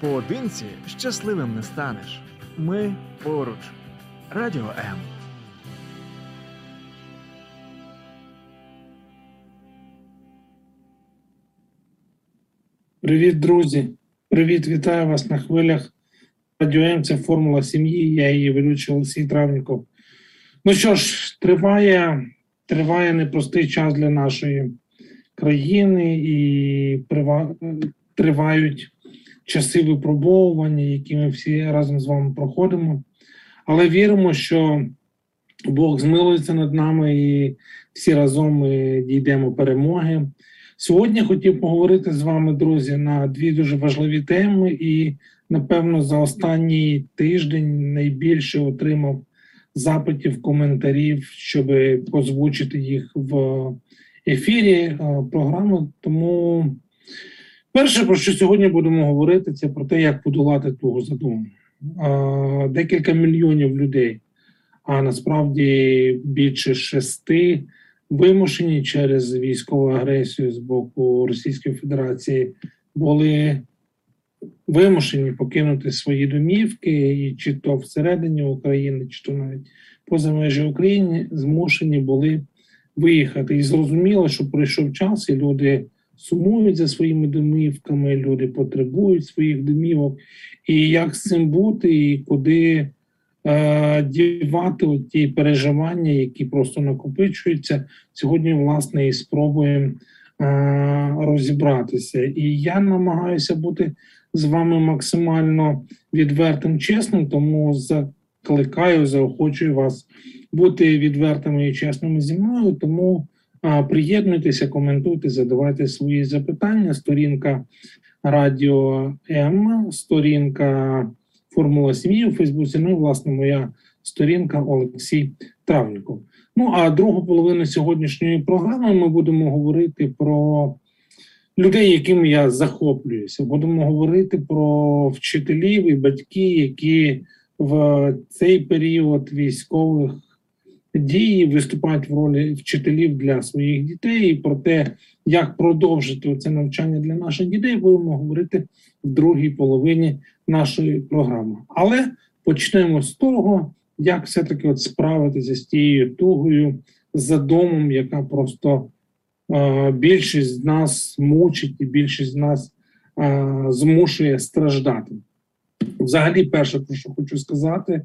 Поодинці щасливим не станеш. Ми поруч. Радіо М. Привіт, друзі! Привіт, вітаю вас на хвилях. Радіо М це формула сім'ї. Я її ведучий Олексій Травніков. Ну що ж, триває, триває непростий час для нашої країни і прива- тривають часи випробовування, які ми всі разом з вами проходимо. Але віримо, що Бог змилується над нами і всі разом ми дійдемо перемоги. Сьогодні хотів поговорити з вами, друзі, на дві дуже важливі теми, і напевно за останній тиждень найбільше отримав запитів, коментарів, щоб озвучити їх в ефірі е, програми. Тому перше, про що сьогодні будемо говорити, це про те, як подолати тугу за домом. Е, Декілька мільйонів людей, а насправді більше шести вимушені через військову агресію з боку Російської Федерації були вимушені покинути свої домівки, і чи то всередині України, чи то навіть поза межі України, змушені були виїхати. І зрозуміло, що пройшов час, і люди сумують за своїми домівками, люди потребують своїх домівок. І як з цим бути, і куди е, дівати ті переживання, які просто накопичуються. Сьогодні, власне, і спробуємо е, розібратися. І я намагаюся бути з вами максимально відвертим, чесним, тому закликаю, заохочую вас бути відвертими і чесними зі мною. Тому приєднуйтеся, коментуйте, задавайте свої запитання. Сторінка Радіо М, сторінка Формула сім'ї у Фейсбуці. Ну і власне моя сторінка Олексій Травніков. Ну а другу половину сьогоднішньої програми ми будемо говорити про людей, якими я захоплююся. Будемо говорити про вчителів і батьки, які в цей період військових дій виступають в ролі вчителів для своїх дітей, і про те, як продовжити це навчання для наших дітей, будемо говорити в другій половині нашої програми. Але почнемо з того, як все-таки от справитися з тією тугою за домом, яка просто е, більшість з нас мучить і більшість з нас е, змушує страждати. Взагалі, перше, про що хочу сказати,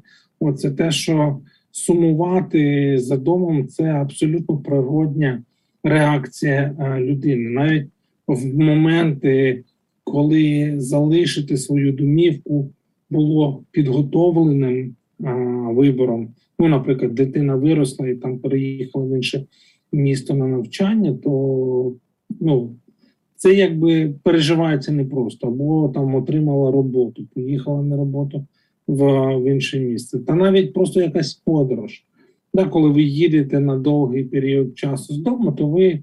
це те, що сумувати за домом це абсолютно природня реакція е, людини. Навіть в моменти, коли залишити свою домівку було підготовленим а, вибором. Ну, наприклад, дитина виросла і там переїхала в інше місто на навчання, то ну, це якби переживається непросто, або там отримала роботу, поїхала на роботу в, інше місце. Та навіть просто якась подорож. Да, коли ви їдете на довгий період часу з дому, то ви е,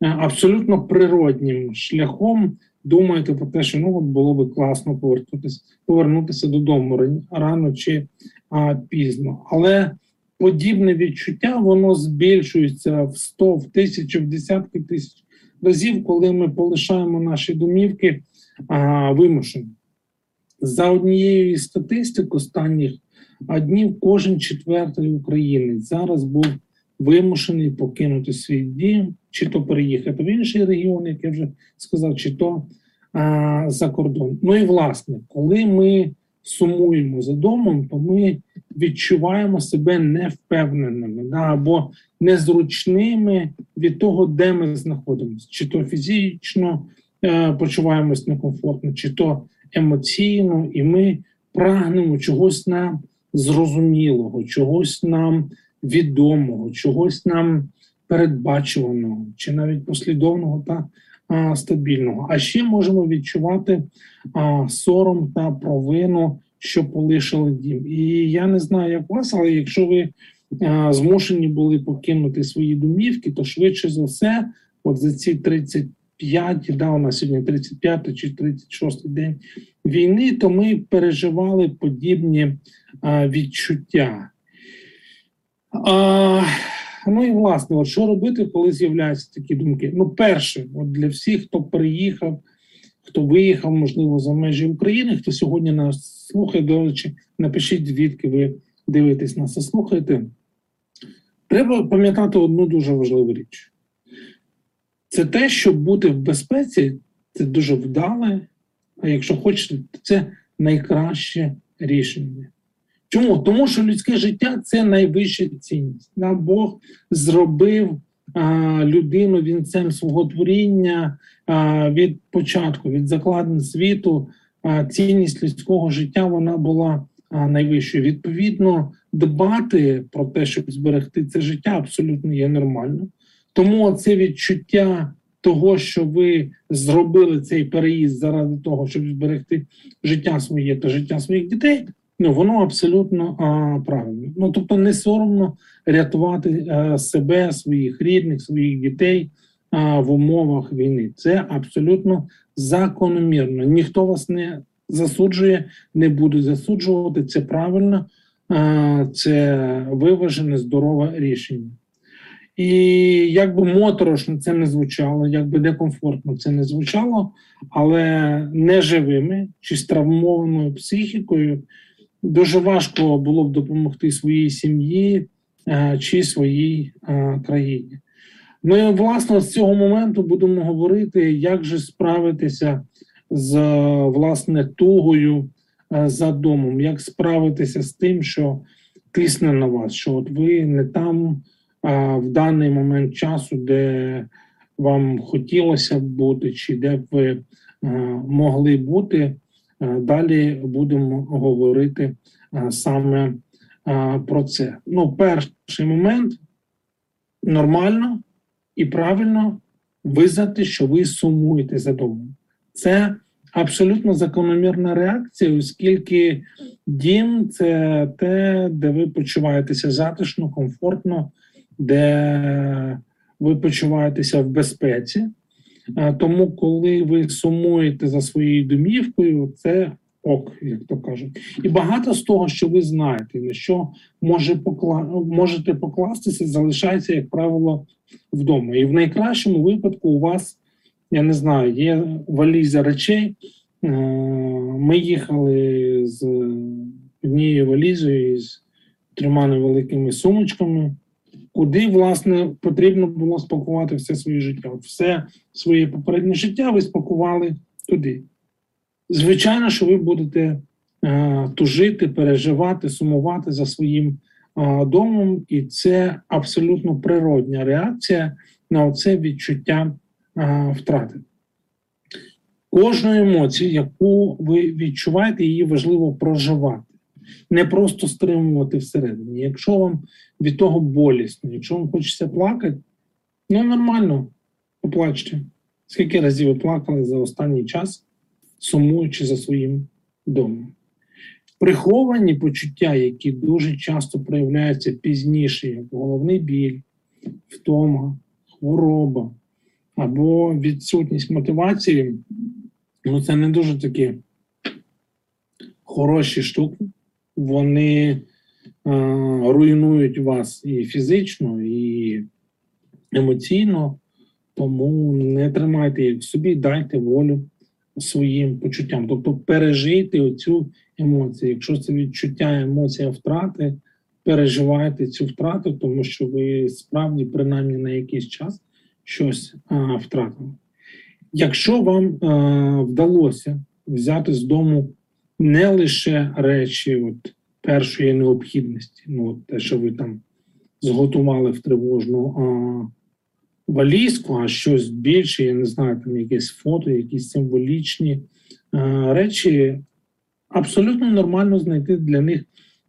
абсолютно природнім шляхом думаєте про те, що ну було би класно повернутися, повернутися додому рано чи а, пізно. Але подібне відчуття воно збільшується в 100, в тисячу, в десятки тисяч разів, коли ми полишаємо наші домівки а, вимушені. За однією із статистик останніх днів кожен четвертий українець зараз був вимушений покинути свій дім, чи то переїхати в інший регіон, як я вже сказав, чи то а, за кордон. Ну і власне, коли ми сумуємо за домом, то ми відчуваємо себе невпевненими да, або незручними від того, де ми знаходимося, чи то фізично е, почуваємось некомфортно, чи то емоційно, і ми прагнемо чогось нам зрозумілого, чогось нам відомого, чогось нам передбачуваного, чи навіть послідовного та а, стабільного. А ще можемо відчувати а, сором та провину, що полишили дім. І я не знаю, як вас, але якщо ви а, змушені були покинути свої домівки, то швидше за все, от за ці 35, да, у нас сьогодні 35 чи 36 день війни, то ми переживали подібні а, відчуття. А, ну і власне, от що робити, коли з'являються такі думки? Ну, перше, от для всіх, хто приїхав хто виїхав, можливо, за межі України, хто сьогодні нас слухає, до речі, напишіть, звідки ви дивитесь нас і слухаєте. Треба пам'ятати одну дуже важливу річ. Це те, щоб бути в безпеці, це дуже вдале, а якщо хочете, то це найкраще рішення. Чому? Тому що людське життя це найвища цінність. Нам Бог зробив а, людину вінцем свого творіння а, від початку, від закладин світу. А, цінність людського життя вона була а, найвищою. Відповідно, дбати про те, щоб зберегти це життя, абсолютно є нормально. Тому це відчуття того, що ви зробили цей переїзд заради того, щоб зберегти життя своє та життя своїх дітей, ну воно абсолютно а, правильно. Ну тобто, не соромно рятувати а, себе, своїх рідних, своїх дітей а, в умовах війни. Це абсолютно закономірно. Ніхто вас не засуджує, не буде засуджувати. Це правильно, а, це виважене, здорове рішення. І як би моторошно це не звучало, як би некомфортно це не звучало, але неживими чи з травмованою психікою дуже важко було б допомогти своїй сім'ї е, чи своїй е, країні. Ми, власне, з цього моменту будемо говорити, як же справитися з власне тугою е, за домом, як справитися з тим, що тисне на вас, що от ви не там в даний момент часу, де вам хотілося б бути, чи де б ви могли бути. Далі будемо говорити саме про це. Ну, перший момент нормально і правильно визнати, що ви сумуєте за домом. Це абсолютно закономірна реакція, оскільки дім це те, де ви почуваєтеся затишно, комфортно, де ви почуваєтеся в безпеці. Тому, коли ви сумуєте за своєю домівкою, це ок, як то кажуть. І багато з того, що ви знаєте, на що може покла... можете покластися, залишається, як правило, вдома. І в найкращому випадку у вас, я не знаю, є валіза речей. Е, Ми їхали з однією валізою з трьома невеликими сумочками куди власне потрібно було спакувати все своє життя. Все своє попереднє життя ви спакували туди. Звичайно, що ви будете е, тужити, переживати, сумувати за своїм е, домом, і це абсолютно природня реакція на це відчуття е, втрати. Кожну емоцію, яку ви відчуваєте, її важливо проживати не просто стримувати всередині. Якщо вам від того болісно, якщо вам хочеться плакати, ну нормально, поплачте. Скільки разів ви плакали за останній час, сумуючи за своїм домом? Приховані почуття, які дуже часто проявляються пізніше, як головний біль, втома, хвороба або відсутність мотивації, ну це не дуже такі хороші штуки вони е, руйнують вас і фізично, і емоційно, тому не тримайте їх в собі, дайте волю своїм почуттям. Тобто пережийте оцю емоцію. Якщо це відчуття, емоція втрати, переживайте цю втрату, тому що ви справді, принаймні на якийсь час, щось а, втратили. Якщо вам а, вдалося взяти з дому не лише речі от, першої необхідності, ну те, що ви там зготували в тривожну а, валізку, а щось більше, я не знаю, там якесь фото, якісь символічні а, речі, абсолютно нормально знайти для них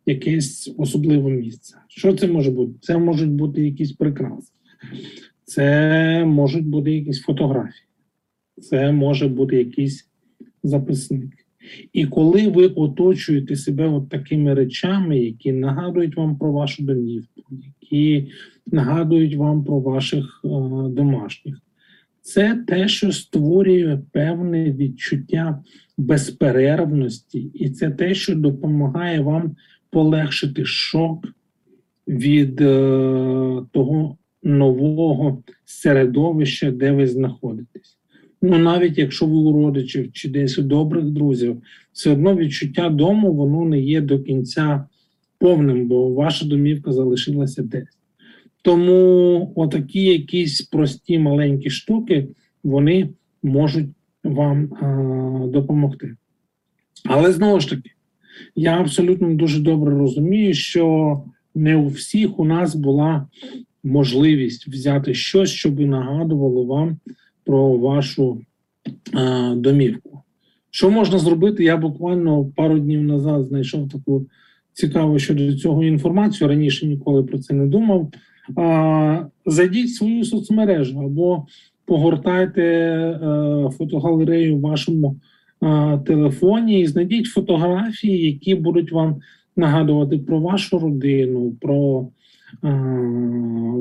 якесь особливе місце. Що це може бути? Це можуть бути якісь прикраси, це можуть бути якісь фотографії, це може бути якийсь записник. І коли ви оточуєте себе от такими речами, які нагадують вам про вашу домівку, які нагадують вам про ваших е, домашніх, це те, що створює певне відчуття безперервності, і це те, що допомагає вам полегшити шок від е, того нового середовища, де ви знаходитесь. Ну, навіть якщо ви у родичів чи десь у добрих друзів, все одно відчуття дому воно не є до кінця повним, бо ваша домівка залишилася десь. Тому отакі якісь прості маленькі штуки вони можуть вам а, допомогти. Але знову ж таки, я абсолютно дуже добре розумію, що не у всіх у нас була можливість взяти щось, щоб нагадувало вам про вашу а, домівку. Що можна зробити? Я буквально пару днів назад знайшов таку цікаву щодо цього інформацію. Раніше ніколи про це не думав. А, Зайдіть в свою соцмережу або погортайте е, фотогалерею в вашому е, телефоні і знайдіть фотографії, які будуть вам нагадувати про вашу родину, про е,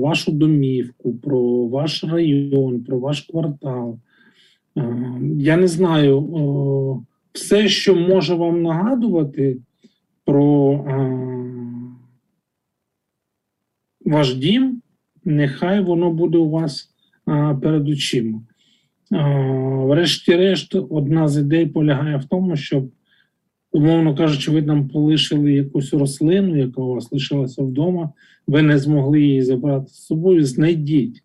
вашу домівку, про ваш район, про ваш квартал. Е, я не знаю, е, все, що може вам нагадувати про е, ваш дім, нехай воно буде у вас перед очима. Врешті-решт, одна з ідей полягає в тому, щоб, умовно кажучи, ви там полишили якусь рослину, яка у вас лишилася вдома, ви не змогли її забрати з собою, знайдіть,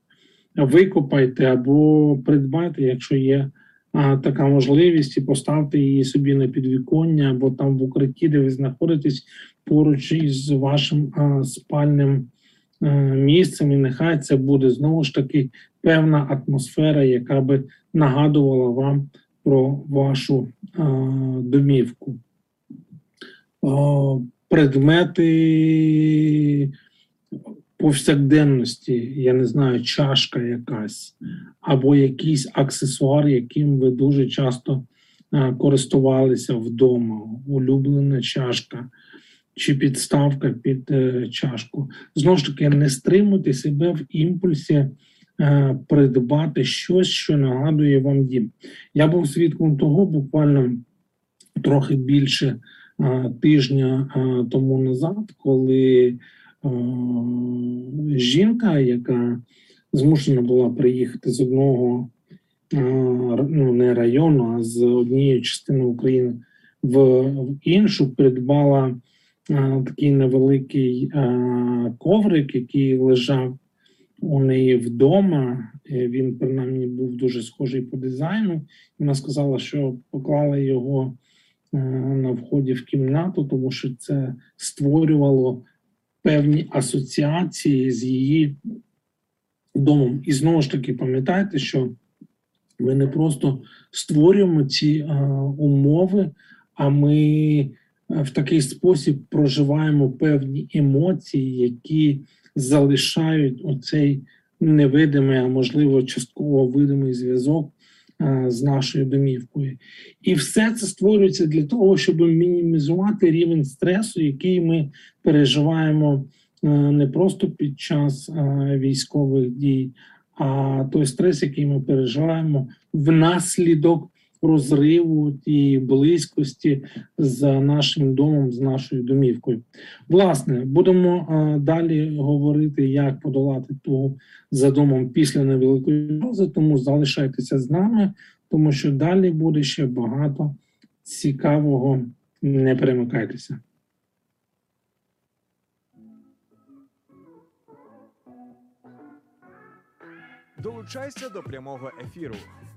викопайте або придбайте, якщо є а, така можливість, і поставте її собі на підвіконня, або там в укритті, де ви знаходитесь поруч із вашим а, спальним е, місцем, і нехай це буде знову ж таки певна атмосфера, яка би нагадувала вам про вашу е, домівку. Предмети повсякденності, я не знаю, чашка якась, або якийсь аксесуар, яким ви дуже часто е, користувалися вдома, улюблена чашка чи підставка під е, чашку. Знову ж таки, не стримуйте себе в імпульсі е, придбати щось, що нагадує вам дім. Я був свідком того, буквально трохи більше тижня е, тому назад, коли е, жінка, яка змушена була приїхати з одного е, ну, не району, а з однієї частини України в, іншу, придбала е, такий невеликий е, коврик, який лежав у неї вдома. Е, Він принаймні був дуже схожий по дизайну. Вона сказала, що поклала його е, на вході в кімнату, тому що це створювало певні асоціації з її домом. І знову ж таки, пам'ятайте, що ми не просто створюємо ці е, умови, а ми е, в такий спосіб проживаємо певні емоції, які залишають оцей невидимий, а можливо, частково видимий зв'язок е, з нашою домівкою. І все це створюється для того, щоб мінімізувати рівень стресу, який ми переживаємо е, не просто під час е, військових дій, а той стрес, який ми переживаємо внаслідок розриву тієї близькості з нашим домом, з нашою домівкою. Власне, будемо е, далі говорити, як подолати тугу за домом після невеликої рози, тому залишайтеся з нами, тому що далі буде ще багато цікавого. Не перемикайтеся. Долучайся до прямого ефіру.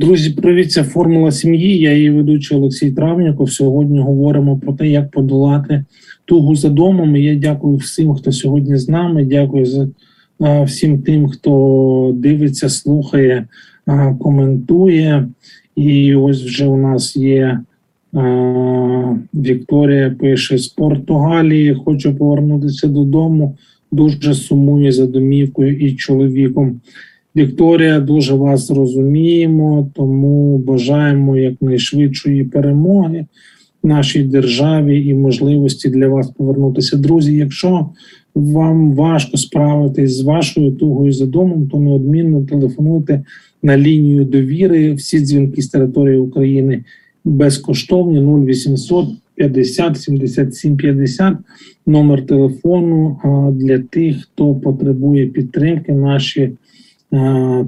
Друзі, привіт, це формула сім'ї. Я її ведучий Олексій Травніков. Сьогодні говоримо про те, як подолати тугу за домом. І я дякую всім, хто сьогодні з нами. Дякую за всім тим, хто дивиться, слухає, коментує. І ось вже у нас є Вікторія пише з Португалії. Хочу повернутися додому. Дуже сумую за домівкою і чоловіком. Вікторія, дуже вас розуміємо, тому бажаємо якнайшвидшої перемоги. нашій державі і можливості для вас повернутися. Друзі, якщо вам важко справитись з вашою тугою за домом, то неодмінно телефонуйте на лінію довіри. Всі дзвінки з території України безкоштовні 0800 50 77 50 номер телефону для тих, хто потребує підтримки. Наші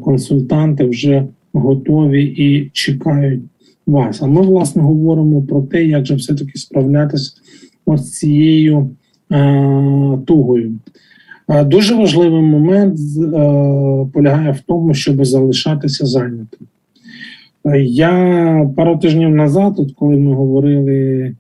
консультанти вже готові і чекають вас. А ми власне говоримо про те, як же все-таки справлятися з цією тугою. Дуже важливий момент е, полягає в тому, щоб залишатися зайнятим. Е, Я пару тижнів назад, от коли ми говорили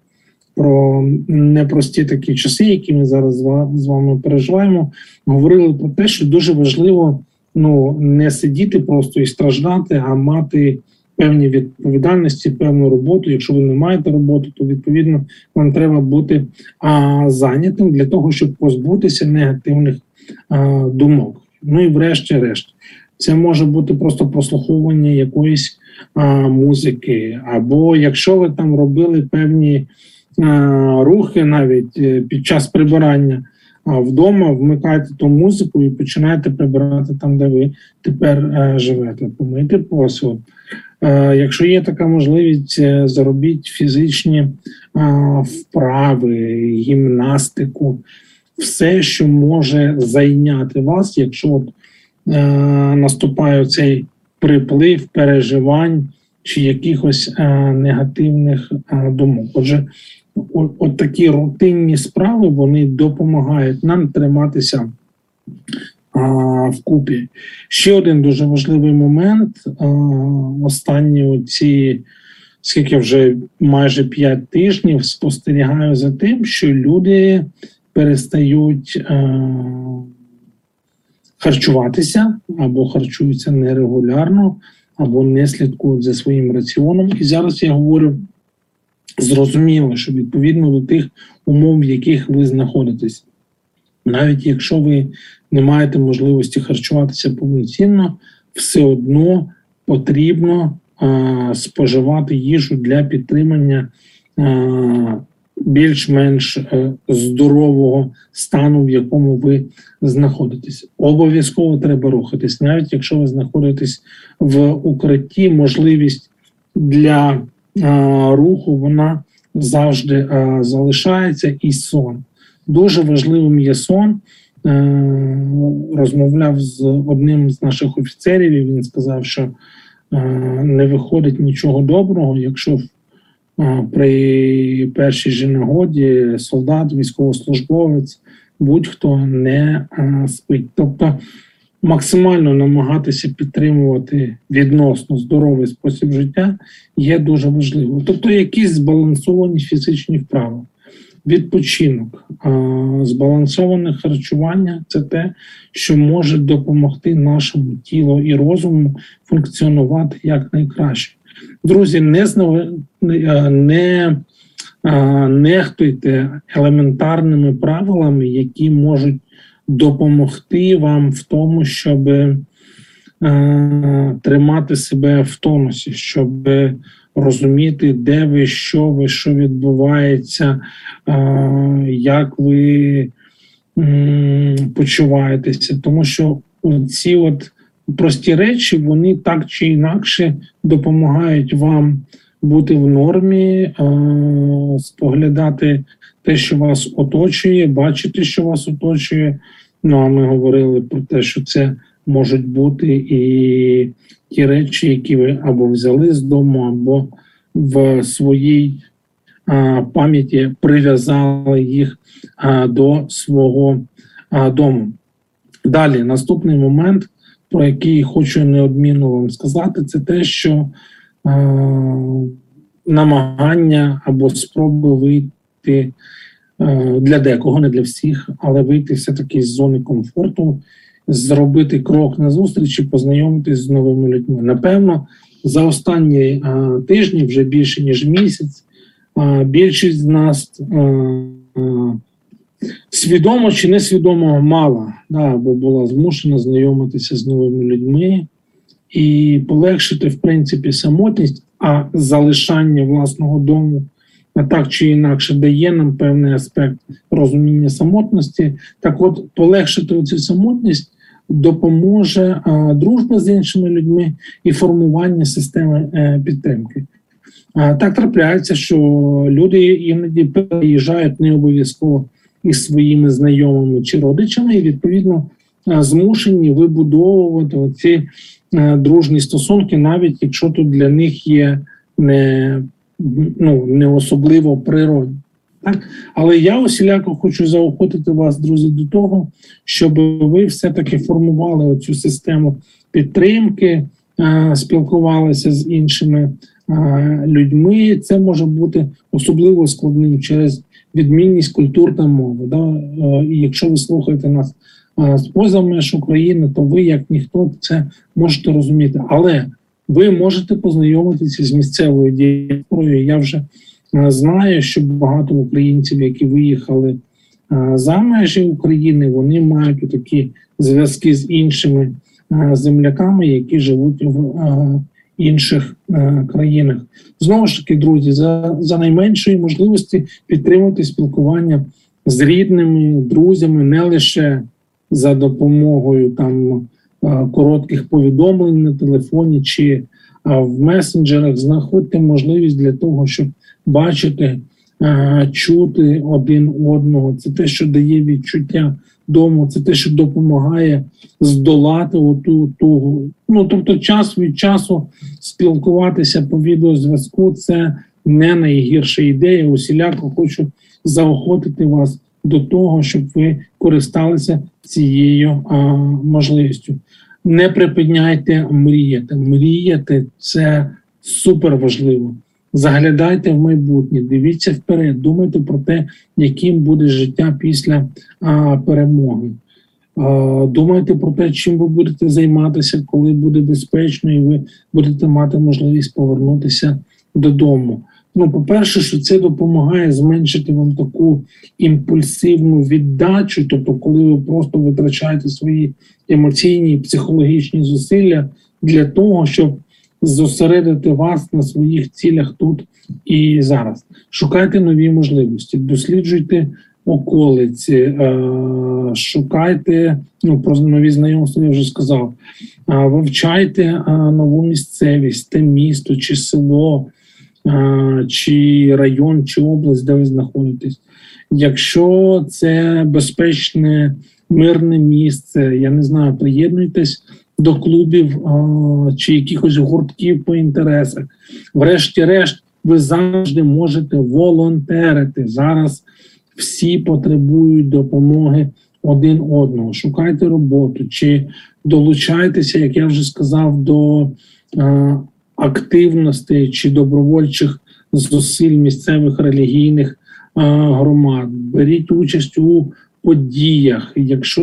про непрості такі часи, які ми зараз з вами переживаємо, говорили про те, що дуже важливо ну, не сидіти просто і страждати, а мати певні відповідальності, певну роботу. Якщо ви не маєте роботи, то відповідно вам треба бути а, зайнятим для того, щоб позбутися негативних а, думок. Ну і врешті-решт, це може бути просто прослуховування якоїсь а, музики, або якщо ви там робили певні рухи навіть е, під час прибирання вдома, вмикайте ту музику і починаєте прибирати там, де ви тепер е, живете. Помийте посуд. Е, Якщо є така можливість, е, заробіть фізичні а, вправи, гімнастику, все, що може зайняти вас, якщо от, е, наступає цей приплив переживань чи якихось е, негативних е, думок. Отже, от, такі рутинні справи вони допомагають нам триматися вкупі. Ще один дуже важливий момент. А, останні ці, скільки вже майже 5 тижнів, спостерігаю за тим, що люди перестають а, харчуватися або харчуються нерегулярно, або не слідкують за своїм раціоном. І зараз я говорю зрозуміло, що відповідно до тих умов, в яких ви знаходитесь, навіть якщо ви не маєте можливості харчуватися повноцінно, все одно потрібно а, споживати їжу для підтримання а, більш-менш е, здорового стану, в якому ви знаходитесь. Обов'язково треба рухатись, навіть якщо ви знаходитесь в укритті, можливість для руху вона завжди залишається і сон. Дуже важливим є сон. Е, Розмовляв з одним з наших офіцерів, і він сказав, що е, не виходить нічого доброго, якщо е, при першій же нагоді солдат, військовослужбовець, будь-хто не е, спить. Тобто максимально намагатися підтримувати відносно здоровий спосіб життя є дуже важливо. Тобто, якісь збалансовані фізичні вправи, відпочинок, збалансоване харчування це те, що може допомогти нашому тілу і розуму функціонувати якнайкраще. Друзі, не зна- не, не нехтуйте елементарними правилами, які можуть допомогти вам в тому, щоб е, тримати себе в тонусі, щоб розуміти, де ви, що ви, що відбувається, е, як ви м, почуваєтеся. Тому що ці от прості речі, вони так чи інакше допомагають вам бути в нормі, е, споглядати те, що вас оточує, бачити, що вас оточує. Ну а ми говорили про те, що це можуть бути і ті речі, які ви або взяли з дому, або в своїй а, пам'яті прив'язали їх а, до свого а, дому. Далі, наступний момент, про який хочу неодмінно вам сказати, це те, що а, намагання або спроби вийти е, для декого, не для всіх, але вийти все-таки з зони комфорту, зробити крок назустріч і познайомитись з новими людьми. Напевно, за останні е, тижні, вже більше ніж місяць, е, більшість з нас свідомо чи несвідомо мала, або була змушена знайомитися з новими людьми і полегшити, в принципі, самотність, а залишання власного дому так чи інакше дає нам певний аспект розуміння самотності. Так, от полегшити цю самотність допоможе а, дружба з іншими людьми і формування системи е, підтримки. А, так трапляється, що люди іноді переїжджають не обов'язково із своїми знайомими чи родичами, і відповідно змушені вибудовувати ці е, дружні стосунки, навіть якщо тут для них є не, ну, не особливо природні. Так? Але я усіляко хочу заохотити вас, друзі, до того, щоб ви все-таки формували оцю систему підтримки, е, спілкувалися з іншими е, людьми. Це може бути особливо складним через відмінність культур та мови. Да? Е, І якщо ви слухаєте нас з поза меж України, то ви, як ніхто, це можете розуміти. Але ви можете познайомитися з місцевою діаспорою. Я вже е, знаю, що багато українців, які виїхали е, за межі України, вони мають такі зв'язки з іншими е, земляками, які живуть в інших країнах. Знову ж таки, друзі, за, за найменшої можливості підтримувати спілкування з рідними, друзями, не лише за допомогою там коротких повідомлень на телефоні чи в месенджерах знаходьте можливість для того, щоб бачити, е, чути один одного. Це те, що дає відчуття дому, це те, що допомагає здолати оту ту. Ну тобто, час від часу спілкуватися по відеозв'язку це не найгірша ідея. Усіляко хочу заохотити вас до того, щоб ви користалися цією а, можливістю не припиняйте мріяти. Мріяти це супер важливо. Заглядайте в майбутнє, дивіться вперед, думайте про те, яким буде життя після а, перемоги. Думайте про те, чим ви будете займатися, коли буде безпечно, і ви будете мати можливість повернутися додому. Ну, по-перше, що це допомагає зменшити вам таку імпульсивну віддачу, тобто, коли ви просто витрачаєте свої емоційні і психологічні зусилля для того, щоб зосередити вас на своїх цілях тут і зараз. Шукайте нові можливості, досліджуйте околиці, е, шукайте ну, про нові знайомства, я вже сказав, вивчайте нову місцевість, те місто чи село чи район, чи область, де ви знаходитесь. Якщо це безпечне, мирне місце, я не знаю, приєднуйтесь до клубів чи якихось гуртків по інтересах. Врешті-решт, ви завжди можете волонтерити. Зараз всі потребують допомоги один одного. Шукайте роботу чи долучайтеся, як я вже сказав, до активностей чи добровольчих зусиль місцевих релігійних громад. Беріть участь у подіях, якщо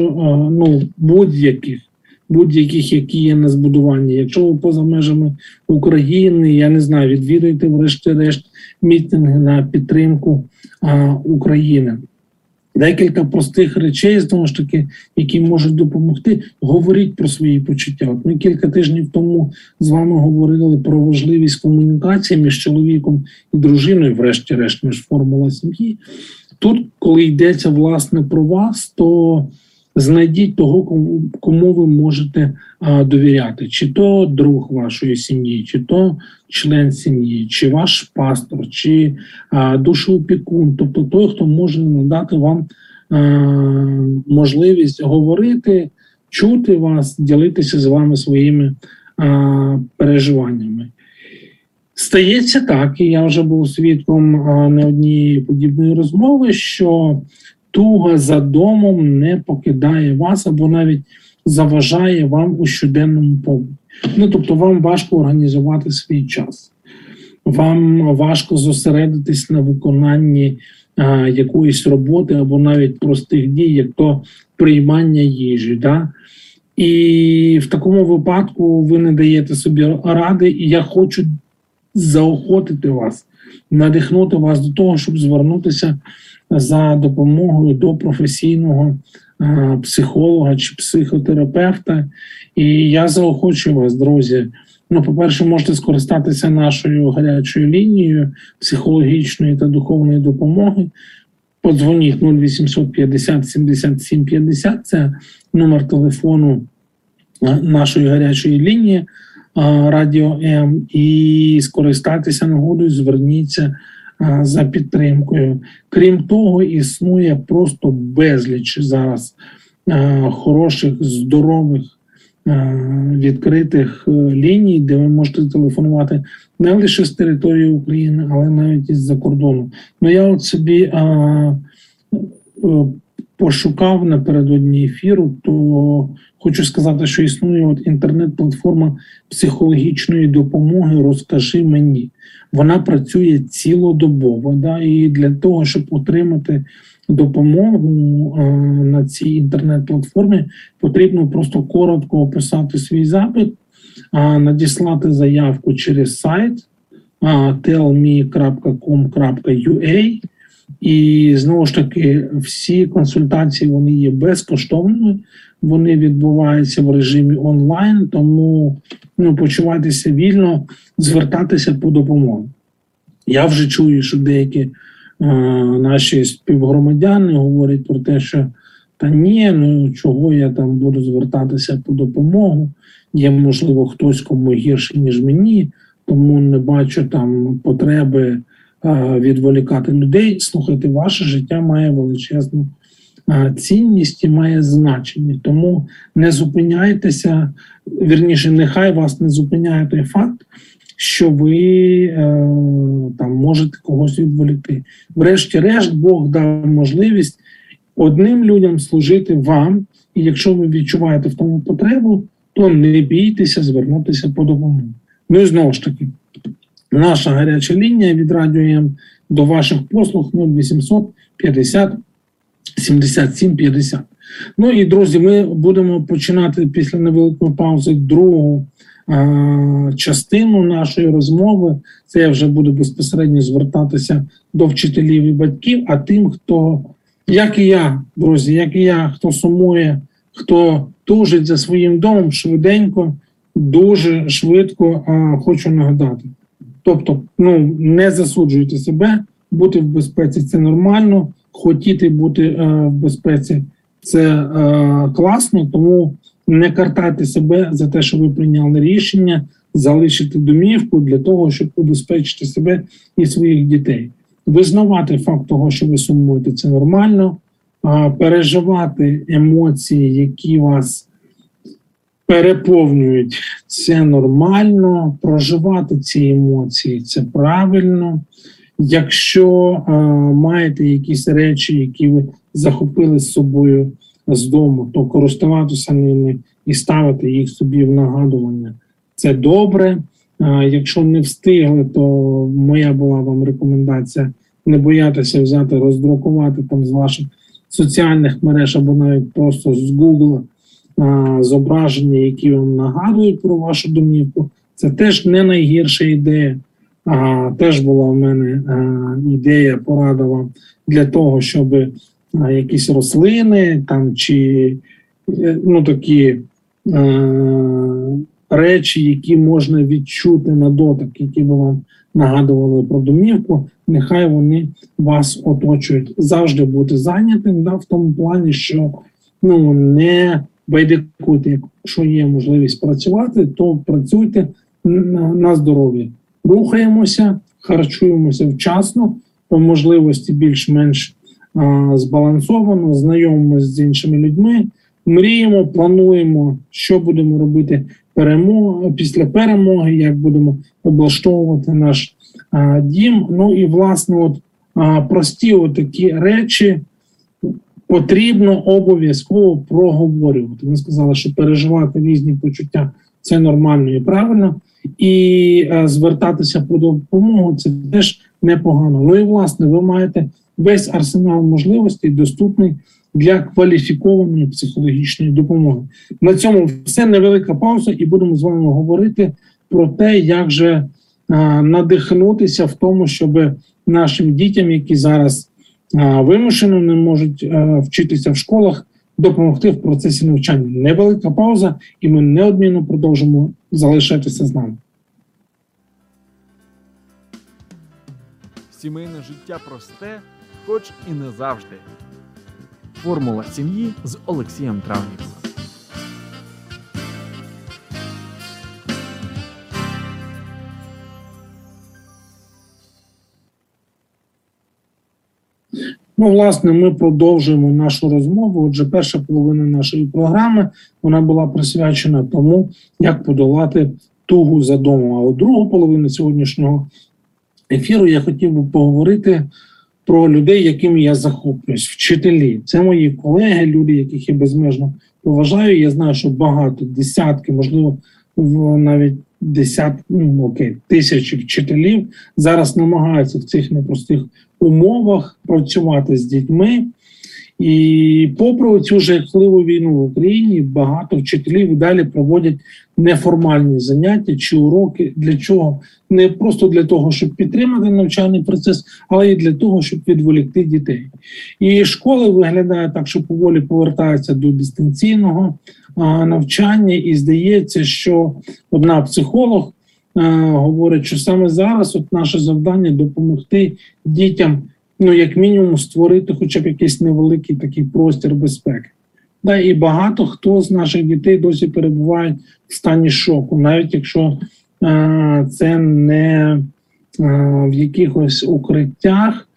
ну будь-яких. Будь-яких, які є на збудуванні. Якщо ви поза межами України, я не знаю, відвідуйте, врешті-решт, мітинги на підтримку а, України. Декілька простих речей, знову ж таки, які можуть допомогти. Говоріть про свої почуття. От ми кілька тижнів тому з вами говорили про важливість комунікації між чоловіком і дружиною, врешті-решт, між формула сім'ї. Тут, коли йдеться власне про вас, то знайдіть того, кому, кому ви можете а, довіряти, чи то друг вашої сім'ї, чи то член сім'ї, чи ваш пастор, чи а, душоопікун, тобто той, хто може надати вам а, можливість говорити, чути вас, ділитися з вами своїми а, переживаннями. Стається так, і я вже був свідком а, не однієї подібної розмови, що туга за домом не покидає вас або навіть заважає вам у щоденному побуті. Ну тобто, вам важко організувати свій час, вам важко зосередитись на виконанні а, якоїсь роботи або навіть простих дій, як то приймання їжі. Да? І в такому випадку ви не даєте собі ради, і я хочу заохотити вас, надихнути вас до того, щоб звернутися за допомогою до професійного психолога чи психотерапевта. І я заохочую вас, друзі, Ну, по-перше, можете скористатися нашою гарячою лінією психологічної та духовної допомоги. Подзвоніть 0800 50 77 50, це номер телефону е, нашої гарячої лінії е, Радіо М. І скористайтеся нагодою, зверніться е, за підтримкою. Крім того, існує просто безліч зараз е, хороших, здорових, е, відкритих е, ліній, де ви можете телефонувати не лише з території України, але навіть із-за кордону. Ну я от собі е, е, пошукав напередодні ефіру, то хочу сказати, що існує от інтернет-платформа психологічної допомоги. Розкажи мені. Вона працює цілодобово. Да? І для того, щоб отримати допомогу е, на цій інтернет-платформі, потрібно просто коротко описати свій запит, е, надіслати заявку через сайт tellme.com.ua і знову ж таки всі консультації вони є безкоштовними, вони відбуваються в режимі онлайн, тому ну, почувайтеся вільно, звертатися по допомогу. Я вже чую, що деякі е, наші співгромадяни говорять про те, що та ні, ну чого я там буду звертатися по допомогу. Є, можливо, хтось кому гірше, ніж мені, тому не бачу там потреби е, відволікати людей. Слухайте, ваше життя має величезну цінність і має значення. Тому не зупиняйтеся, вірніше, нехай вас не зупиняє той факт, що ви е, там можете когось відволікти. Врешті-решт, Бог дав можливість одним людям служити вам, і якщо ви відчуваєте в тому потребу, то не бійтеся звернутися по допомогу. Ну і знову ж таки, наша гаряча лінія від Радіо М до ваших послуг 0800 50 77 50. Ну і друзі, ми будемо починати після невеликої паузи другу е, частину нашої розмови. Це я вже буду безпосередньо звертатися до вчителів і батьків, а тим, хто, як і я, друзі, як і я, хто сумує, хто тужить за своїм домом швиденько, дуже швидко е, хочу нагадати. Тобто, ну не засуджуйте себе, бути в безпеці це нормально, хотіти бути е, в безпеці це е, класно, тому не картайте себе за те, що ви прийняли рішення залишити домівку для того, щоб убезпечити себе і своїх дітей. Визнавати факт того, що ви сумуєте, це нормально. Переживати емоції, які вас переповнюють, це нормально. Проживати ці емоції це правильно. Якщо е, маєте якісь речі, які ви захопили з собою з дому, то користуватися ними і ставити їх собі в нагадування. Це добре. Е, якщо не встигли, то моя була вам рекомендація не боятися взяти, роздрукувати там з ваших соціальних мереж або навіть просто з Google е, зображення, які вам нагадують про вашу домівку. Це теж не найгірша ідея. Теж була в мене ідея порадова для того, щоб якісь рослини там чи ну такі речі, які можна відчути на дотик, які би вам нагадували про домівку, нехай вони вас оточують. Завжди бути зайнятим да, в тому плані, що ну не байдикуйте, якщо є можливість працювати, то працюйте на здоров'я рухаємося, харчуємося вчасно, по можливості більш-менш збалансовано, знайомимося з іншими людьми, мріємо, плануємо, що будемо робити перемог, після перемоги, як будемо облаштовувати наш а, дім. Ну і власне, от а, прості такі речі. Потрібно обов'язково проговорювати. Ми сказали, що переживати різні почуття це нормально і правильно і е, звертатися по допомогу це теж непогано. Ну і власне, ви маєте весь арсенал можливостей доступний для кваліфікованої психологічної допомоги. На цьому все невелика пауза, і будемо з вами говорити про те, як же е, надихнутися в тому, щоб нашим дітям, які зараз е, вимушено не можуть вчитися в школах, допомогти в процесі навчання. Невелика пауза, і ми неодмінно продовжимо залишатися з нами. Сімейне життя просте, хоч і не завжди. Формула сім'ї з Олексієм Травніком. Ну, власне, ми продовжуємо нашу розмову. Отже, перша половина нашої програми вона була присвячена тому, як подолати тугу за домом. А от другу половину сьогоднішнього ефіру я хотів би поговорити про людей, якими я захоплююсь. Вчителі. Це мої колеги, люди, яких я безмежно поважаю. Я знаю, що багато, десятки, можливо, навіть десятки, ну окей, тисячі вчителів зараз намагаються в цих непростих умовах працювати з дітьми. І попри цю жахливу війну в Україні, багато вчителів далі проводять неформальні заняття чи уроки. Для чого? Не просто для того, щоб підтримати навчальний процес, але й для того, щоб відволікти дітей. І школи виглядає так, що поволі повертаються до дистанційного навчання, і здається, що одна психолог а, говорить, що саме зараз от наше завдання допомогти дітям ну, як мінімум, створити хоча б якийсь невеликий такий простір безпеки. Да, і багато хто з наших дітей досі перебувають в стані шоку, навіть якщо е, це не е, в якихось укриттях,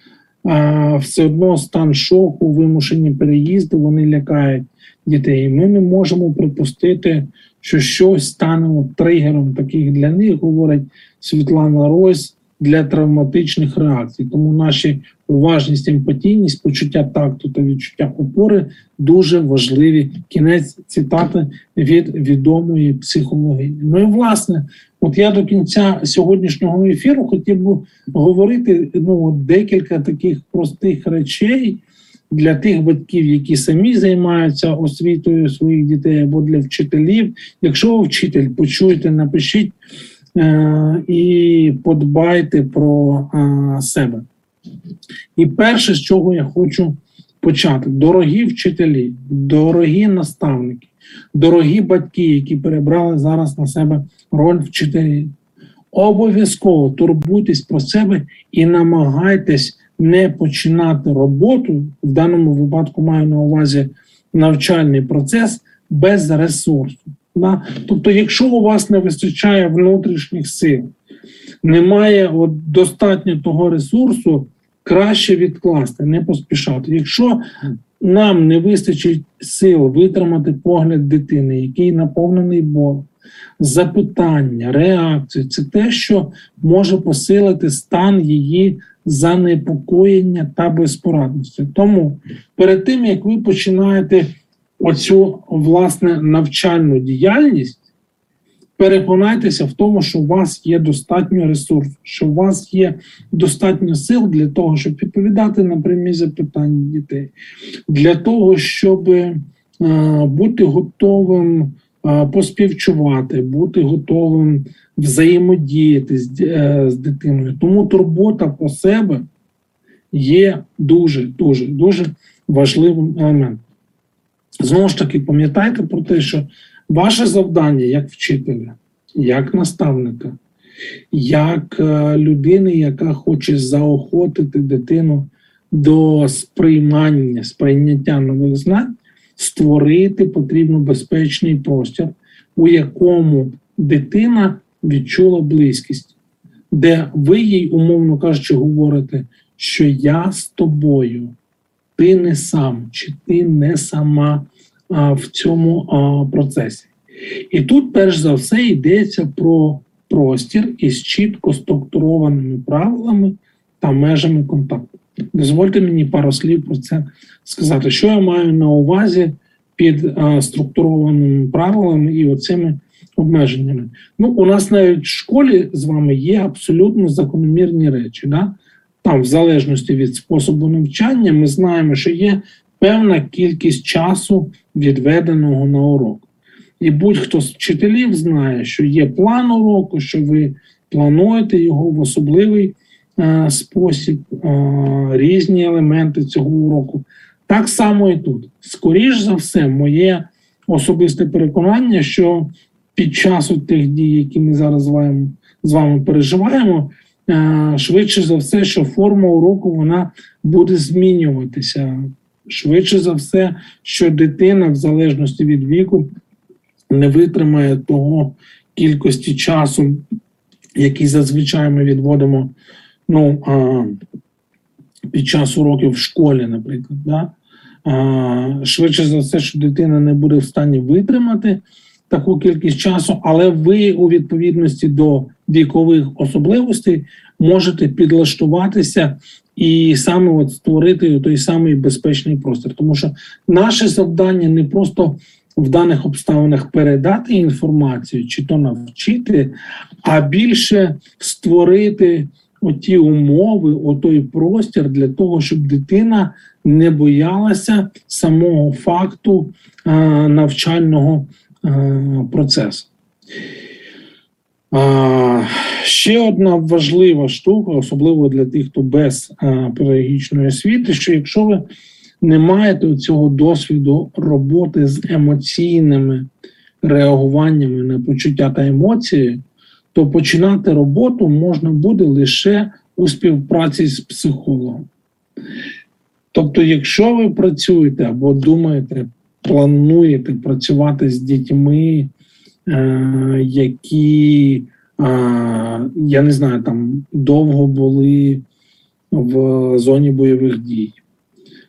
е, все одно стан шоку, вимушені переїзди, вони лякають дітей. Ми не можемо припустити, що щось стане тригером таких для них, говорить Світлана Рось для травматичних реакцій. Тому наші уважність, емпатійність, почуття такту та відчуття опори дуже важливі. Кінець цитати від відомої психологині. Ну і власне, от я до кінця сьогоднішнього ефіру хотів би говорити ну, декілька таких простих речей. Для тих батьків, які самі займаються освітою своїх дітей, або для вчителів. Якщо ви вчитель, почуєте, напишіть і подбайте про е, себе. І перше, з чого я хочу почати: дорогі вчителі, дорогі наставники, дорогі батьки, які перебрали зараз на себе роль вчителів. Обов'язково турбуйтесь про себе і намагайтесь не починати роботу, в даному випадку маю на увазі навчальний процес без ресурсу. Да? Тобто, якщо у вас не вистачає внутрішніх сил, немає от достатньо того ресурсу, краще відкласти, не поспішати. Якщо нам не вистачить сил витримати погляд дитини, який наповнений болем, запитання, реакцію, це те, що може посилити стан її занепокоєння та безпорадності. Тому перед тим як ви починаєте оцю власне навчальну діяльність, переконайтеся в тому, що у вас є достатньо ресурсу, що у вас є достатньо сил для того, щоб відповідати на прямі запитання дітей, для того, щоб е, бути готовим е, поспівчувати, бути готовим взаємодіяти з, е, з дитиною. Тому турбота про себе є дуже, дуже, дуже важливим елементом. Знову ж таки, пам'ятайте про те, що ваше завдання як вчителя, як наставника, як е, людини, яка хоче заохотити дитину до сприймання, сприйняття нових знань, створити потрібно безпечний простір, у якому дитина відчула близькість, де ви їй, умовно кажучи, говорите, що я з тобою ти не сам, чи ти не сама а, в цьому а, процесі. І тут, перш за все, йдеться про простір із чітко структурованими правилами та межами контакту. Дозвольте мені пару слів про це сказати, що я маю на увазі під а, структурованими правилами і оцими обмеженнями. Ну, у нас навіть в школі з вами є абсолютно закономірні речі. Да? Там, в залежності від способу навчання, ми знаємо, що є певна кількість часу відведеного на урок. І будь-хто з вчителів знає, що є план уроку, що ви плануєте його в особливий е, спосіб, е, різні елементи цього уроку. Так само і тут. Скоріш за все, моє особисте переконання, що під час тих дій, які ми зараз з вами, з вами переживаємо, швидше за все, що форма уроку вона буде змінюватися. Швидше за все, що дитина, в залежності від віку, не витримає того кількості часу, який зазвичай ми відводимо ну, а, під час уроків в школі, наприклад. Да? А, швидше за все, що дитина не буде в стані витримати таку кількість часу, але ви у відповідності до вікових особливостей можете підлаштуватися і саме от створити той самий безпечний простір. Тому що наше завдання не просто в даних обставинах передати інформацію чи то навчити, а більше створити оті умови, отой простір для того, щоб дитина не боялася самого факту навчального процесу. Ще одна важлива штука, особливо для тих, хто без педагогічної освіти, що якщо ви не маєте цього досвіду роботи з емоційними реагуваннями на почуття та емоції, то починати роботу можна буде лише у співпраці з психологом. Тобто, якщо ви працюєте або думаєте, плануєте працювати з дітьми, які, е, я не знаю, там довго були в зоні бойових дій,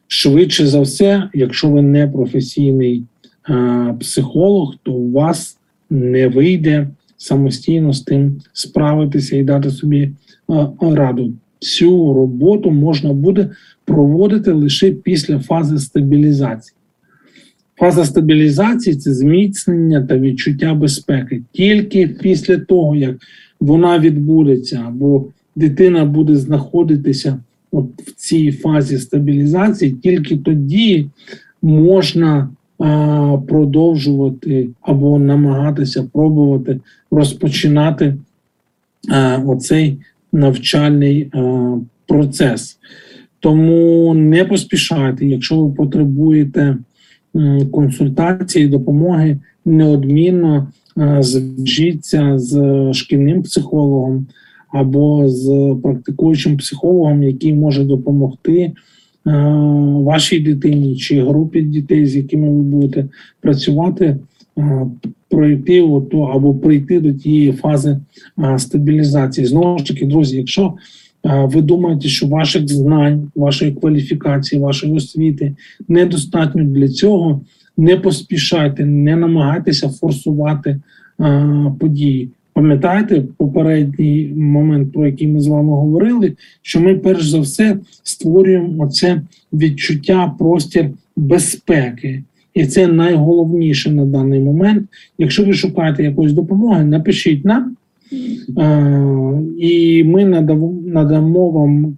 швидше за все, якщо ви не професійний е, психолог, то у вас не вийде самостійно з тим справитися і дати собі е, раду. Цю роботу можна буде проводити лише після фази стабілізації. Фаза стабілізації це зміцнення та відчуття безпеки. Тільки після того, як вона відбудеться, або дитина буде знаходитися от в цій фазі стабілізації, тільки тоді можна а, продовжувати або намагатися пробувати розпочинати а, оцей навчальний а, процес. Тому не поспішайте, якщо ви потребуєте консультації, допомоги, неодмінно а, зв'яжіться з шкільним психологом або з практикуючим психологом, який може допомогти е, вашій дитині чи групі дітей, з якими ви будете працювати, е, пройти ото, або прийти до тієї фази е, стабілізації. Знову ж таки, друзі, якщо е, ви думаєте, що ваших знань, вашої кваліфікації, вашої освіти недостатньо для цього, не поспішайте, не намагайтеся форсувати е, події. Пам'ятаєте попередній момент, про який ми з вами говорили, що ми перш за все створюємо оце відчуття простір безпеки, і це найголовніше на даний момент. Якщо ви шукаєте якоїсь допомоги, напишіть нам, і ми надамо, вам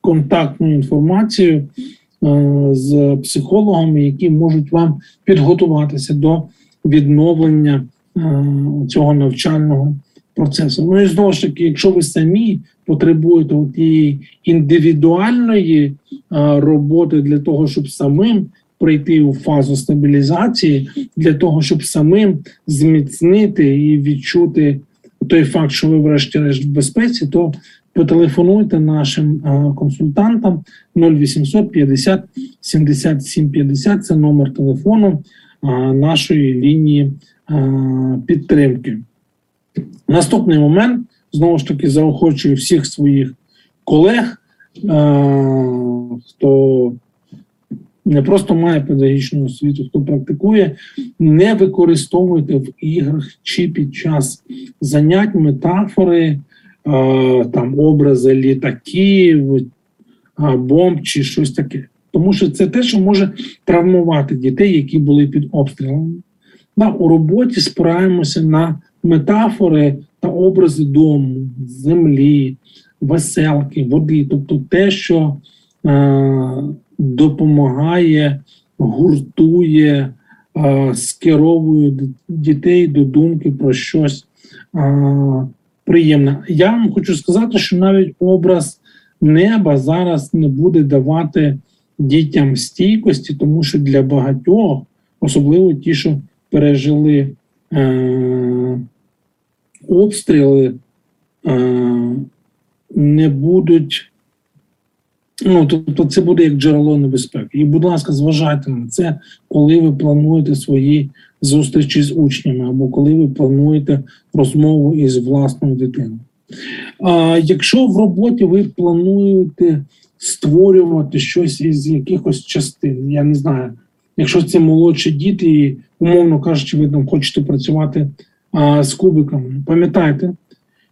контактну інформацію е, з психологами, які можуть вам підготуватися до відновлення е, цього навчального процесу. Ну і знову ж таки, якщо ви самі потребуєте тієї індивідуальної е, роботи для того, щоб самим прийти у фазу стабілізації, для того, щоб самим зміцнити і відчути той факт, що ви, врешті-решт, в безпеці, то потелефонуйте нашим консультантам 0800 50 77 50, це номер телефону нашої лінії підтримки. Наступний момент знову ж таки заохочую всіх своїх колег, хто не просто має педагогічну освіту, хто практикує, не використовуйте в іграх чи під час занять метафори, там образи літаків, бомб чи щось таке. Тому що це те, що може травмувати дітей, які були під обстрілами. Да, у роботі спираємося на метафори та образи дому, землі, веселки, води, тобто те, що е, допомагає, гуртує, е, скеровує дітей до думки про щось е, приємне. Я вам хочу сказати, що навіть образ неба зараз не буде давати дітям стійкості, тому що для багатьох, особливо ті, що пережили е, обстріли не будуть. Ну, тобто, це буде як джерело небезпеки. І, будь ласка, зважайте на це, коли ви плануєте свої зустрічі з учнями, або коли ви плануєте розмову із власною дитиною. А якщо в роботі ви плануєте створювати щось із якихось частин, я не знаю, якщо це молодші діти, і, умовно кажучи, ви там хочете працювати а, з кубиками, пам'ятайте,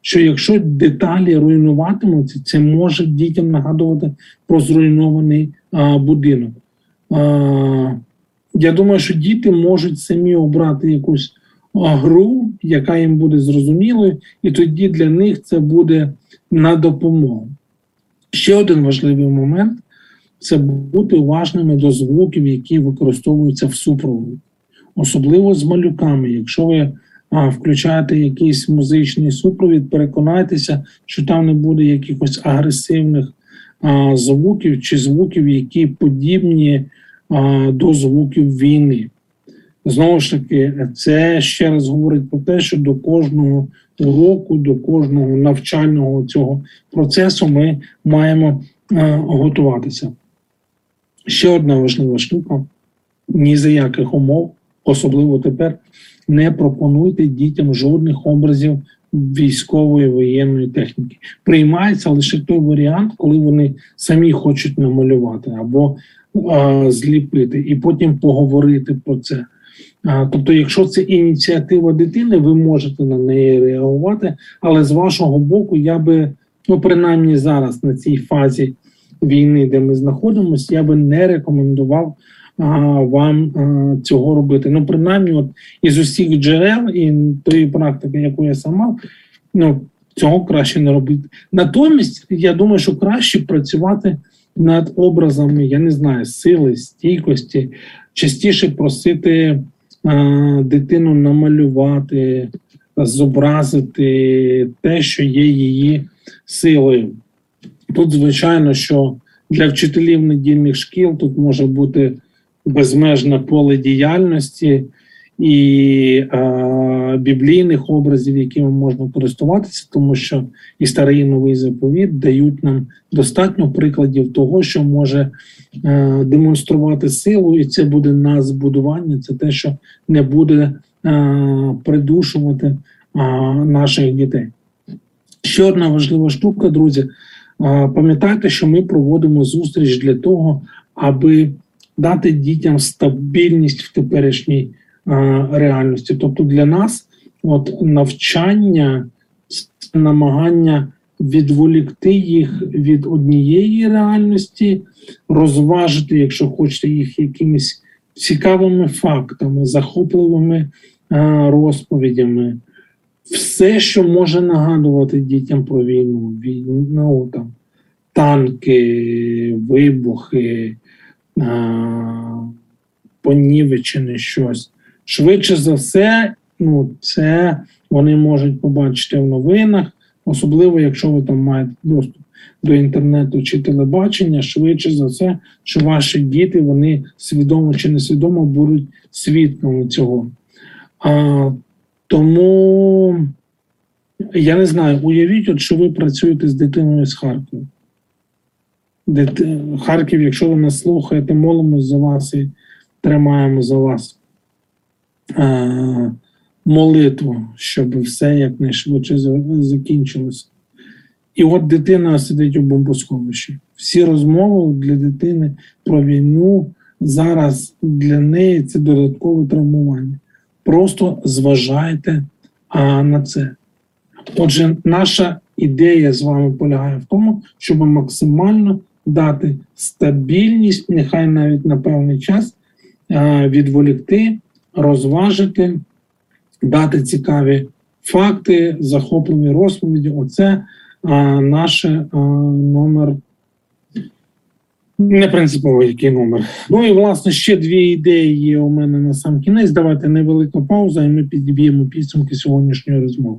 що якщо деталі руйнуватимуться, це може дітям нагадувати про зруйнований а, будинок. А, я думаю, що діти можуть самі обрати якусь а, гру, яка їм буде зрозумілою, і тоді для них це буде на допомогу. Ще один важливий момент це бути уважними до звуків, які використовуються в супроводі, особливо з малюками. Якщо ви а, включаєте якийсь музичний супровід, переконайтеся, що там не буде якихось агресивних звуків чи звуків, які подібні до звуків війни. Знову ж таки, це ще раз говорить про те, що до кожного уроку, до кожного навчального цього процесу ми маємо е, готуватися. Ще одна важлива штука: ні за яких умов, особливо тепер, не пропонуйте дітям жодних образів військової воєнної техніки. Приймається лише той варіант, коли вони самі хочуть намалювати або е, зліпити, і потім поговорити про це. Тобто, якщо це ініціатива дитини, ви можете на неї реагувати. Але з вашого боку, я би, ну принаймні зараз на цій фазі війни, де ми знаходимося, я би не рекомендував а, вам цього робити. Ну, принаймні, от із усіх джерел і тої практики, яку я сам мав, ну цього краще не робити. Натомість, я думаю, що краще працювати над образами, я не знаю, сили, стійкості, частіше просити дитину намалювати, зобразити те, що є її силою. Тут, звичайно, що для вчителів недільних шкіл тут може бути безмежне поле діяльності і е, біблійних образів, якими можна користуватися, тому що і старий і новий заповіт дають нам достатньо прикладів того, що може е, демонструвати силу, і це буде на збудування. Це те, що не буде е, придушувати е, наших дітей. Ще одна важлива штука, друзі. Е, пам'ятайте, що ми проводимо зустріч для того, аби дати дітям стабільність в теперішній. Реальності. Тобто для нас от навчання намагання відволікти їх від однієї реальності, розважити, якщо хочете, їх якимись цікавими фактами, захопливими розповідями. Все, що може нагадувати дітям про війну, війну ну, там, танки, вибухи, понівечене щось. Швидше за все, ну це вони можуть побачити в новинах, особливо якщо ви там маєте доступ до інтернету чи телебачення, швидше за все, що ваші діти вони свідомо чи несвідомо будуть свідками цього. А, Тому я не знаю, уявіть, от що ви працюєте з дитиною з Харкова. Харків, якщо ви нас слухаєте, молимось за вас і тримаємо за вас. Е, молитву, щоб все якнайшвидше закінчилося. І от дитина сидить у бомбосховищі. Всі розмови для дитини про війну зараз для неї це додаткове травмування. Просто зважайте а, на це. Отже, наша ідея з вами полягає в тому, щоб максимально дати стабільність, нехай навіть на певний час відволікти розважити, дати цікаві факти, захопливі розповіді. Оце а, наше номер. Не принципово який номер. Ну і власне ще дві ідеї є у мене на сам кінець. Давайте невелика пауза, і ми підіб'ємо підсумки сьогоднішньої розмови.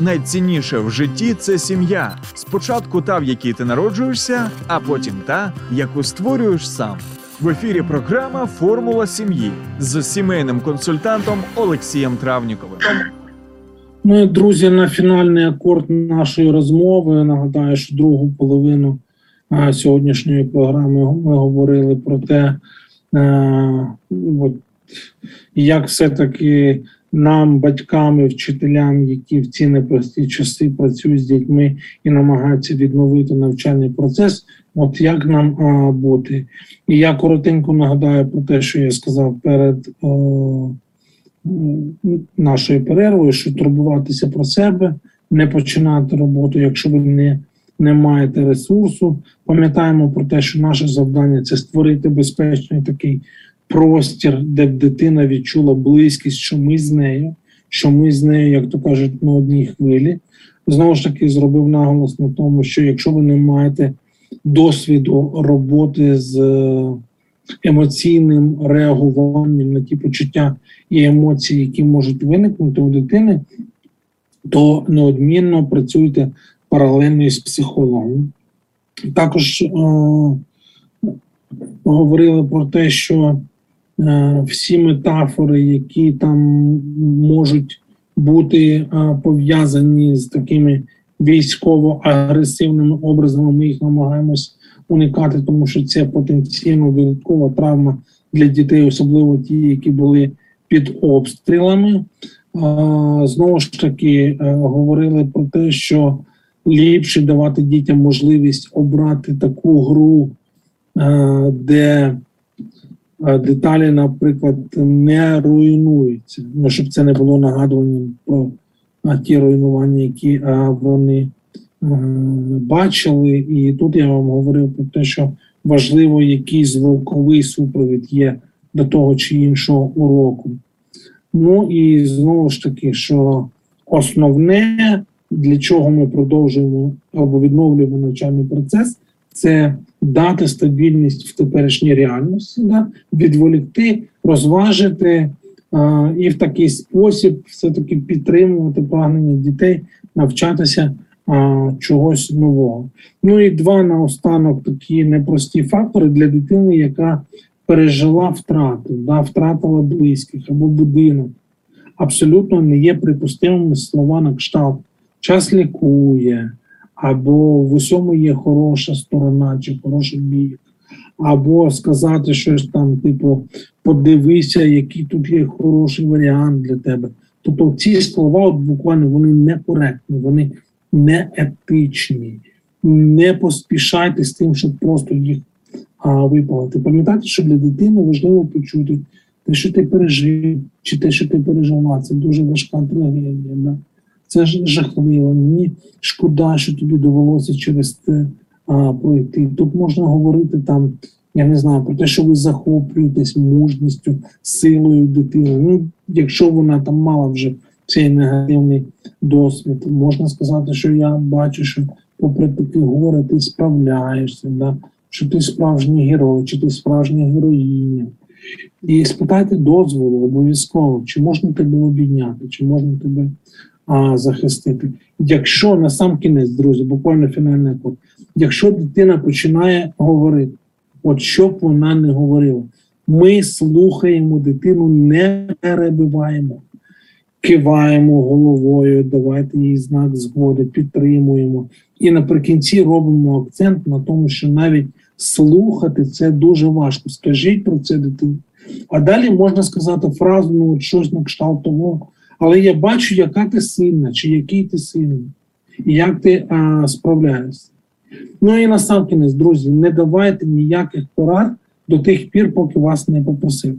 Найцінніше в житті це сім'я. Спочатку та, в якій ти народжуєшся, а потім та, яку створюєш сам. В ефірі програма Формула сім'ї з сімейним консультантом Олексієм Травніковим. Ну друзі, на фінальний акорд нашої розмови нагадаю, що другу половину сьогоднішньої програми ми говорили про те, от, як все-таки нам, батькам і вчителям, які в ці непрості часи працюють з дітьми і намагаються відновити навчальний процес, от як нам а, бути. І я коротенько нагадаю про те, що я сказав перед. О, нашою перервою, що турбуватися про себе, не починати роботу, якщо ви не, не маєте ресурсу. Пам'ятаємо про те, що наше завдання це створити безпечний такий простір, де б дитина відчула близькість, що ми з нею, що ми з нею, як то кажуть, на одній хвилі. Знову ж таки, зробив наголос на тому, що якщо ви не маєте досвіду роботи з емоційним реагуванням на ті почуття і емоції, які можуть виникнути у дитини, то неодмінно працюйте паралельно із психологом. Також е, говорили про те, що е, всі метафори, які там можуть бути е, пов'язані з такими військово-агресивними образами, ми їх намагаємось уникати, тому що це потенційно додаткова травма для дітей, особливо ті, які були під обстрілами. Знову ж таки, е, говорили про те, що ліпше давати дітям можливість обрати таку гру, е, де е, деталі, наприклад, не руйнуються. Ну, щоб це не було нагадуванням про ті руйнування, які вони бачили. І тут я вам говорив про те, що важливо, який звуковий супровід є до того чи іншого уроку. Ну і знову ж таки, що основне, для чого ми продовжуємо або відновлюємо навчальний процес, це дати стабільність в теперішній реальності, да? відволікти, розважити а, і в такий спосіб все-таки підтримувати прагнення дітей навчатися а, чогось нового. Ну і два наостанок такі непрості фактори для дитини, яка пережила втрату, да, втратила близьких або будинок. Абсолютно не є припустимими слова на кшталт. Час лікує, або в усьому є хороша сторона чи хороший бік, або сказати щось там, типу, подивися, який тут є хороший варіант для тебе. Тобто ці слова от буквально вони некоректні, вони не етичні. Не поспішайте з тим, щоб просто їх а, випалити. Пам'ятайте, що для дитини важливо почути те, що ти пережив, чи те, що ти пережила. Це дуже важка трагедія. Це ж жахливо. Мені шкода, що тобі довелося через це а, пройти. Тут можна говорити там, я не знаю, про те, що ви захоплюєтесь мужністю, силою дитини. Ну, якщо вона там мала вже цей негативний досвід, можна сказати, що я бачу, що попри такі гори ти справляєшся, да? що ти справжній герой, чи ти справжня героїня. І спитайте дозволу обов'язково, чи можна тебе обійняти, чи можна тебе а, захистити. Якщо на сам кінець, друзі, буквально фінальний код, якщо дитина починає говорити, от що б вона не говорила, ми слухаємо дитину, не перебиваємо киваємо головою, давайте їй знак згоди, підтримуємо. І наприкінці робимо акцент на тому, що навіть слухати це дуже важко. Скажіть про це дитині. А далі можна сказати фразу, ну щось на кшталт того. Але я бачу, яка ти сильна, чи який ти сильний, і як ти а, справляєшся. Ну і насамкінець, друзі, не давайте ніяких порад до тих пір, поки вас не попросив.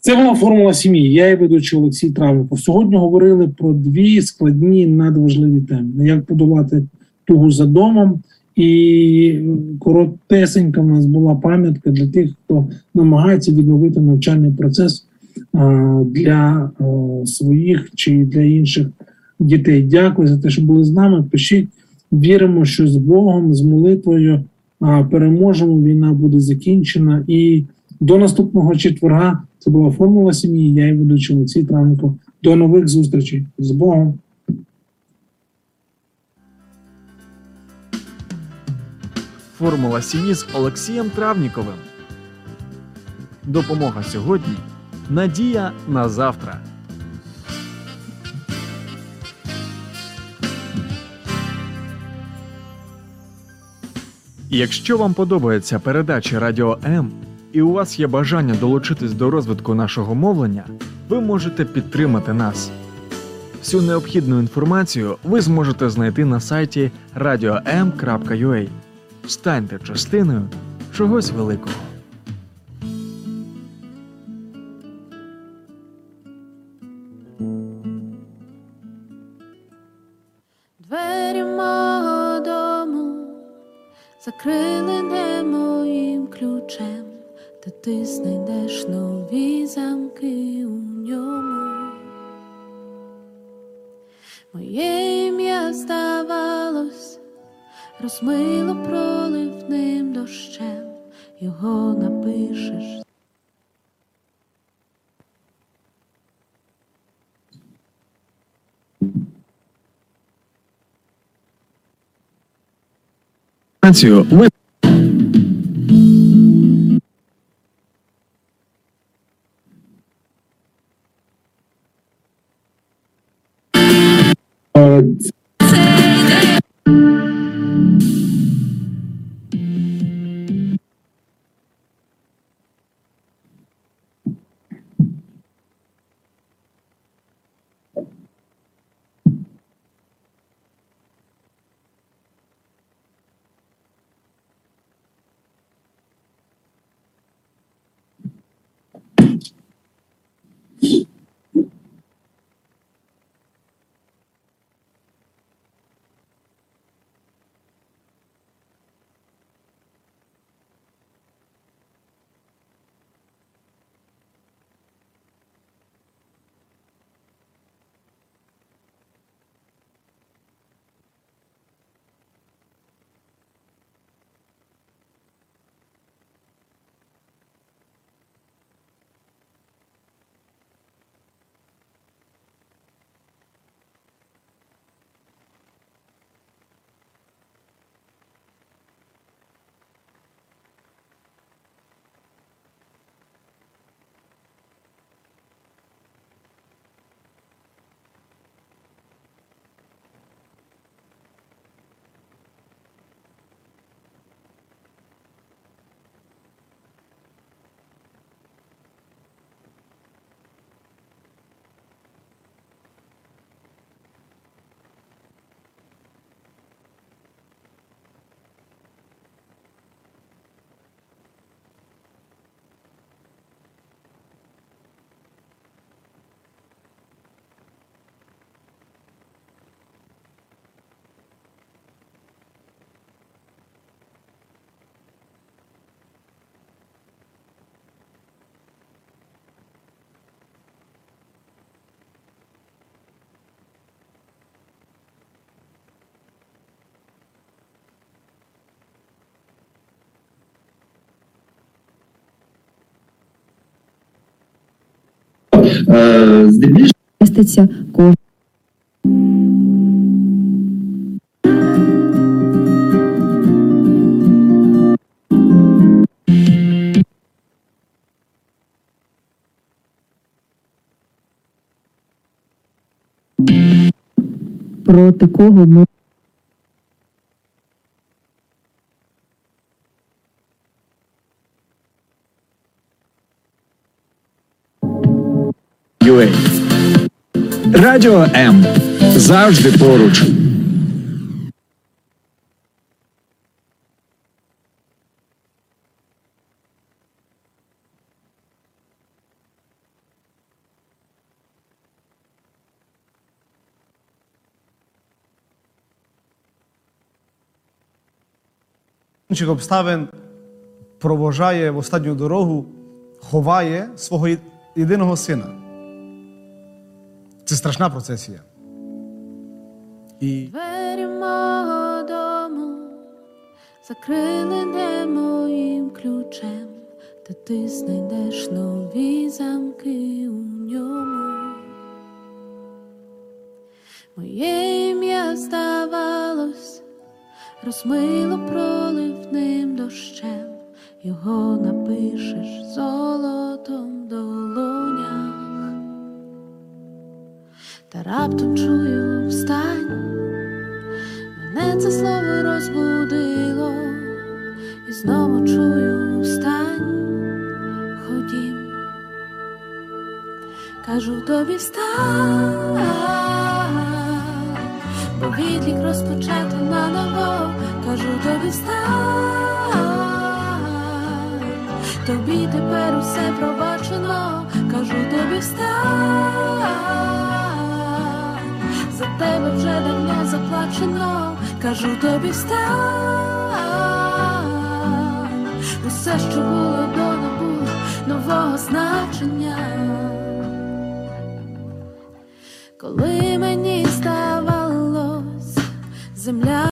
Це була формула сім'ї. Я і ведучий Олексій Травников. Сьогодні говорили про дві складні надважливі теми: як подолати тугу за домом І коротесенька в нас була пам'ятка для тих, хто намагається відновити навчальний процес для своїх чи для інших дітей. Дякую за те, що були з нами. Пишіть, віримо, що з Богом, з молитвою переможемо. Війна буде закінчена. І до наступного четверга це була формула сім'ї. Я і ведучий Олексій Травников. До нових зустрічей з Богом. Формула сім'ї з Олексієм Травніковим. Допомога сьогодні. Надія на завтра. Якщо вам подобаються передачі Радіо М і у вас є бажання долучитись до розвитку нашого мовлення, ви можете підтримати нас. Всю необхідну інформацію ви зможете знайти на сайті radio.m.ua. Станьте частиною чогось великого. Двері мого дому закрили не моїм ключем, та ти знайдеш нові замки у ньому. Моє ім'я здавалось, розмило проливним дощем, його напишеш. Ви здебільшого міститься кожен. Проти кого ми Радіо М. Завжди поруч. обставин провожає в останню дорогу, ховає свого єдиного сина. Це страшна процесія. І Двері мого дому закрили не моїм ключем, та ти знайдеш нові замки у ньому. Моє ім'я здавалось, розмило проливним дощем, його напишеш золотом Та раптом чую встань, мене це слово розбудило, і знову чую встань, ходім, кажу тобі встань, бо відлік розпочати наново, кажу тобі встань, тобі тепер усе пробачено, кажу тобі встань, за тебе вже давно заплачено, кажу тобі встань, усе, що було до набуло нового значення. Коли мені здавалось, земля.